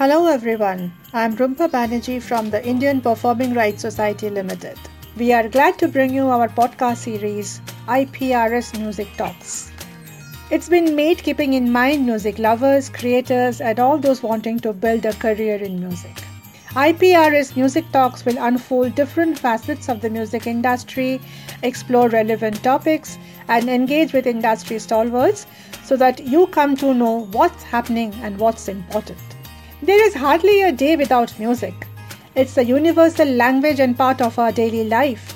Hello everyone, I'm Rumpa Banerjee from the Indian Performing Rights Society Limited. We are glad to bring you our podcast series, IPRS Music Talks. It's been made keeping in mind music lovers, creators, and all those wanting to build a career in music. IPRS Music Talks will unfold different facets of the music industry, explore relevant topics, and engage with industry stalwarts so that you come to know what's happening and what's important. There is hardly a day without music. It's a universal language and part of our daily life.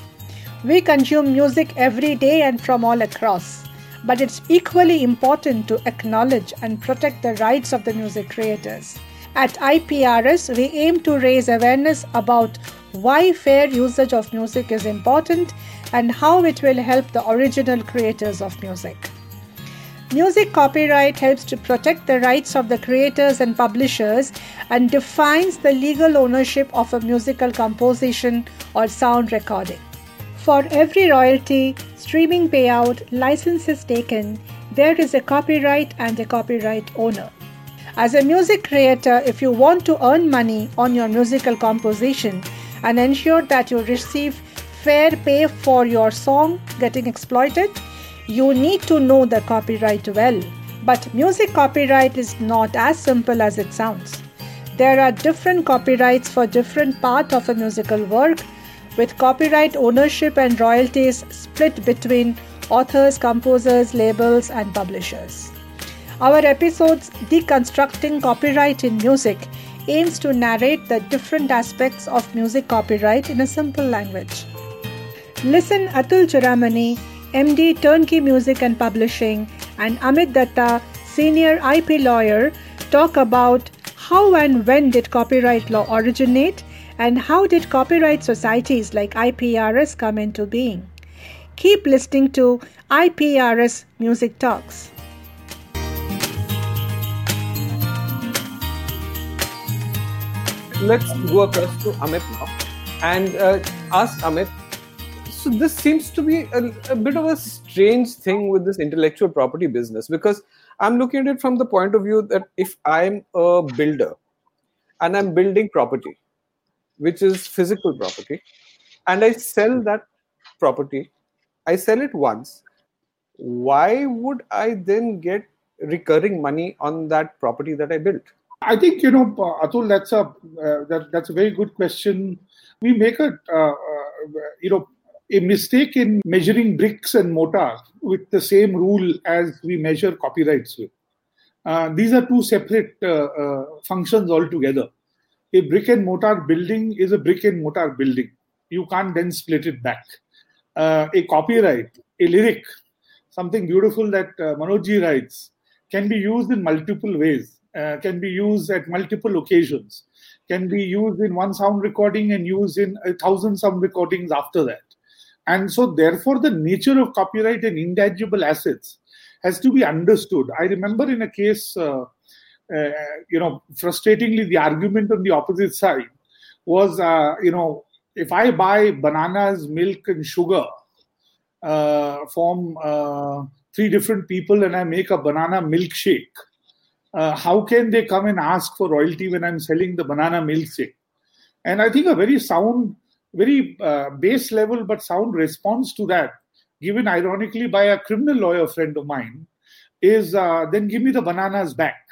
We consume music every day and from all across, but it's equally important to acknowledge and protect the rights of the music creators. At IPRS, we aim to raise awareness about why fair usage of music is important and how it will help the original creators of music. Music copyright helps to protect the rights of the creators and publishers and defines the legal ownership of a musical composition or sound recording. For every royalty, streaming payout, licenses taken, there is a copyright and a copyright owner. As a music creator, if you want to earn money on your musical composition and ensure that you receive fair pay for your song getting exploited, you need to know the copyright well. But music copyright is not as simple as it sounds. There are different copyrights for different part of a musical work with copyright ownership and royalties split between authors, composers, labels and publishers. Our episodes Deconstructing Copyright in Music aims to narrate the different aspects of music copyright in a simple language. Listen Atul Churamani MD Turnkey Music and Publishing, and Ameet Datta, Senior IP Lawyer, talk about how and when did copyright law originate and how did copyright societies like IPRS come into being. Keep listening to IPRS Music Talks. Let's go across to Ameet now and uh, ask Ameet so this seems to be a, a, bit of a strange thing with this intellectual property business because i'm looking at it from the point of view that if i'm a builder and i'm building property which is physical property and i sell that property i sell it once why would i then get recurring money on that property that i built? I think you know atul that's a uh, that, that's a very good question. We make a uh, uh, you know a mistake in measuring bricks and mortar with the same rule as we measure copyrights with. Uh, these are two separate uh, uh, functions altogether. A brick and mortar building is a brick and mortar building. You can't then split it back. Uh, a copyright, a lyric, something beautiful that uh, Manojji writes, can be used in multiple ways, uh, can be used at multiple occasions, can be used in one sound recording and used in a thousand sound recordings after that. And so, therefore, the nature of copyright and intangible assets has to be understood. I remember in a case, uh, uh, you know, frustratingly, the argument on the opposite side was, uh, you know, if I buy bananas, milk, and sugar uh, from uh, three different people and I make a banana milkshake, uh, how can they come and ask for royalty when I'm selling the banana milkshake? And I think a very sound very uh, base level but sound response to that, given ironically by a criminal lawyer friend of mine, is uh, then give me the bananas back.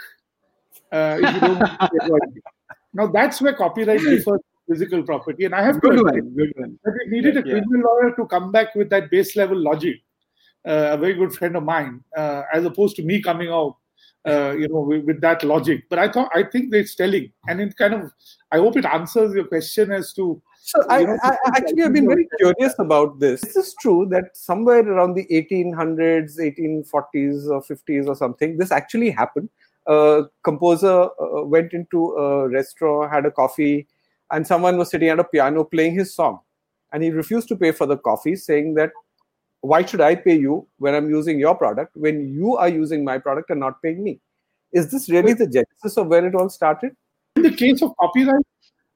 Uh, now that's where copyright differs physical property, and I have good to one, good one. that it needed a criminal yeah. lawyer to come back with that base level logic. Uh, a very good friend of mine, uh, as opposed to me coming out uh, you know, with, with, that logic. But I thought, I think it's telling, and it kind of, I hope it answers your question as to so I, know, I, actually have been very curious about this. This Is true that somewhere around the 1800s, 1840s or 50s or something, this actually happened? A composer uh, went into a restaurant, had a coffee, and someone was sitting at a piano playing his song. And he refused to pay for the coffee, saying that, why should I pay you when I'm using your product when you are using my product and not paying me? Is this really the genesis of where it all started? In the case of copyright,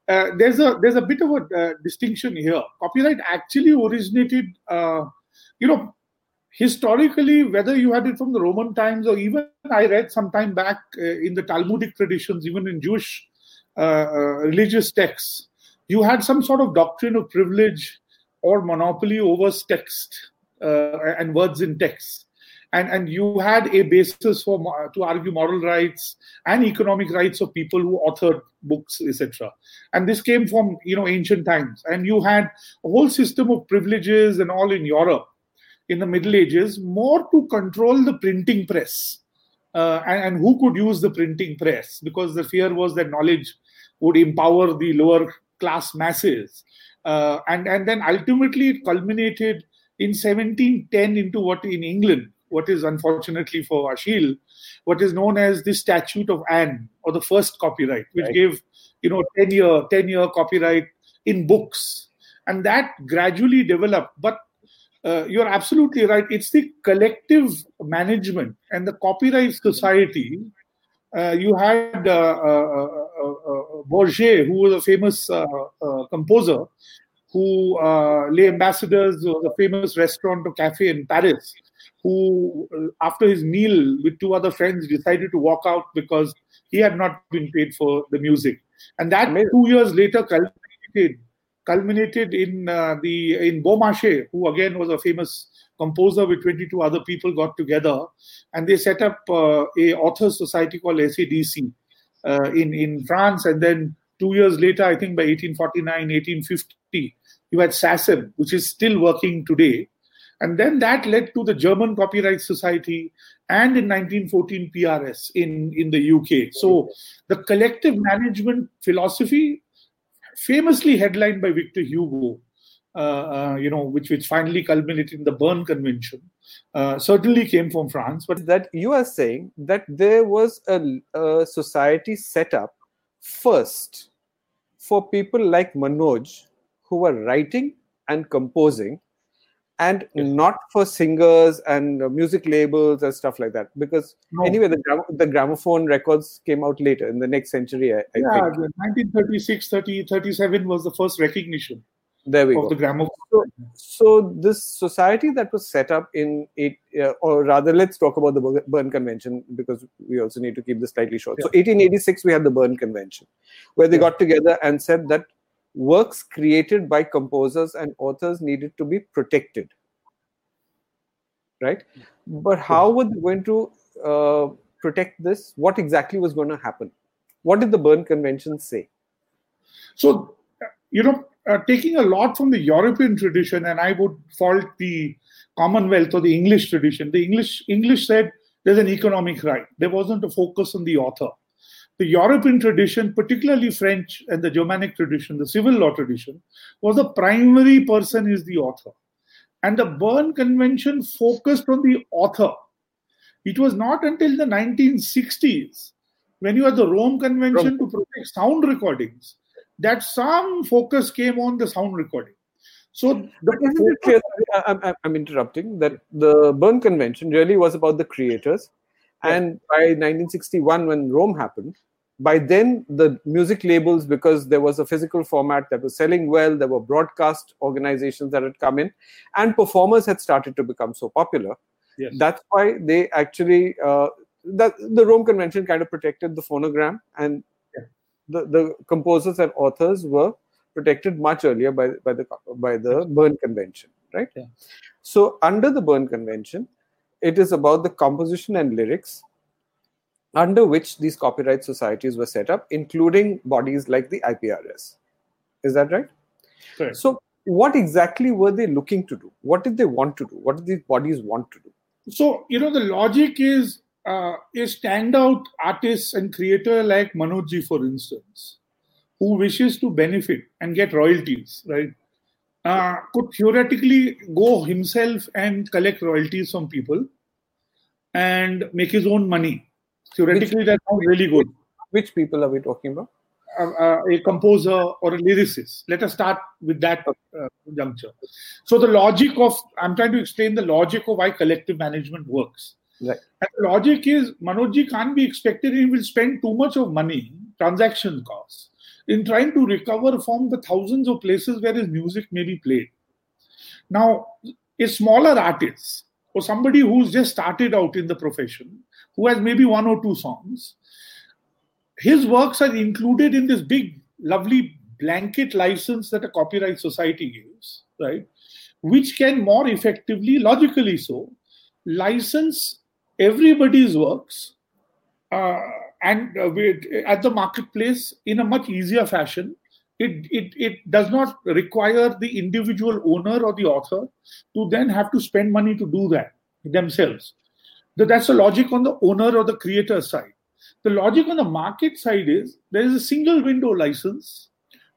uh, there's a there's a bit of a uh, distinction here. Copyright actually originated, uh, you know, historically, whether you had it from the Roman times or even I read some time back uh, in the Talmudic traditions, even in Jewish uh, religious texts, you had some sort of doctrine of privilege or monopoly over text and words in text. And, and you had a basis for to argue moral rights and economic rights of people who authored books, etc. And this came from you know ancient times. And you had a whole system of privileges and all in Europe in the Middle Ages, more to control the printing press uh, and, and, who could use the printing press, because the fear was that knowledge would empower the lower class masses. Uh, and, and then ultimately it culminated in 1710 into what in England, what is unfortunately for Achille, what is known as the Statute of Anne or the first copyright, which right. gave you know 10 year 10 year copyright in books, and that gradually developed. But uh, you're absolutely right. It's the collective management and the copyright society. Uh, you had uh, uh, uh, uh Bourget, who was a famous composer, who Les Ambassadeurs was a famous restaurant or cafe in Paris, who, after his meal with two other friends, decided to walk out because he had not been paid for the music. And that Amazing. two years later culminated culminated in uh, the in Beaumarchais, who again was a famous composer with 22 other people got together and they set up uh, a author society called SADC uh, in in France and then two years later I think by 1849 1850 you had SACEM which is still working today and then that led to the German Copyright Society and in 1914 PRS in in the UK so the collective management philosophy famously headlined by Victor Hugo, uh, uh, you know, which which finally culminated in the Berne Convention, uh, certainly came from France. But that you are saying that there was a, a society set up first for people like Manoj who were writing and composing and yes. not for singers and uh, music labels and stuff like that because no. anyway the, the gramophone records came out later in the next century I, I yeah 1936 30, 37 was the first recognition there we of go. the gramophone so, so, this society that was set up in it uh, or rather let's talk about the berne convention because we also need to keep this slightly short yeah. so 1886 we had the berne convention where they yeah. got together and said that works created by composers and authors needed to be protected. Right? But how were they going to uh, protect this? What exactly was going to happen? What did the berne convention say? So you know uh, taking a lot from the european tradition and i would fault the commonwealth or the english tradition. The english english said there's an economic right. There wasn't a focus on the author the European tradition, particularly French and the Germanic tradition, the civil law tradition, was the primary person is the author. And the Berne Convention focused on the author. It was not until the 1960s, when you had the Rome Convention to protect sound recordings, that some focus came on the sound recording. So, mm. the clear, I'm, I'm interrupting that the Berne Convention really was about the creators. And by 1961, when Rome happened, by then the music labels because there was a physical format that was selling well there were broadcast organizations that had come in and performers had started to become so popular yes. that's why they actually uh, that the rome convention kind of protected the phonogram and yeah. the, the composers and authors were protected much earlier by, by the by the berne convention right yeah. so under the berne convention it is about the composition and lyrics under which these copyright societies were set up, including bodies like the IPRS. Is that right? Correct. So, what exactly were they looking to do? What did they want to do? What did these bodies want to do? So, you know, the logic is uh, a standout artist and creator like Manojji, for instance, who wishes to benefit and get royalties, right? Uh, could theoretically go himself and collect royalties from people and make his own money Theoretically, which, that sounds really good. Which people are we talking about? Uh, uh, a composer or a lyricist. Let us start with that uh, juncture. So the logic of I'm trying to explain the logic of why collective management works. Right. And the logic is Manojji can't be expected he will spend too much of money, transaction costs, in trying to recover from the thousands of places where his music may be played. Now, a smaller artist or somebody who's just started out in the profession who has maybe one or two songs, his works are included in this big, lovely blanket license that a copyright society gives, right? Which can more effectively, logically so, license everybody's works uh, and uh, at the marketplace in a much easier fashion. It, it, it does not require the individual owner or the author to then have to spend money to do that themselves. That's the logic on the owner or the creator side. The logic on the market side is there is a single window license,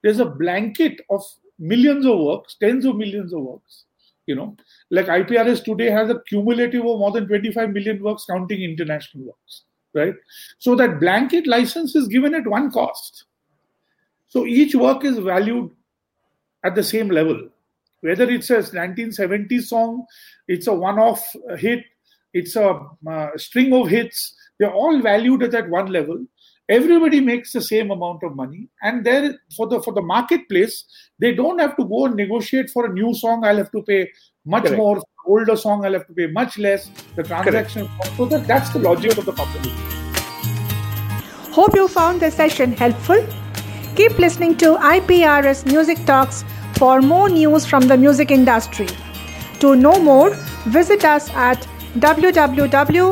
there's a blanket of millions of works, tens of millions of works. You know, like IPRS today has a cumulative of more than 25 million works, counting international works, right? So that blanket license is given at one cost. So each work is valued at the same level. Whether it's a 1970s song, it's a one off hit, it's a uh, string of hits, they're all valued at that one level. Everybody makes the same amount of money, and there for the for the marketplace, they don't have to go and negotiate for a new song. I'll have to pay much Correct. more. Older song, I'll have to pay much less. The transaction, Correct. so that, that's the logic of the company. Hope you found the session helpful. Keep listening to IPRS Music Talks for more news from the music industry. To know more, visit us at www.iprs.org.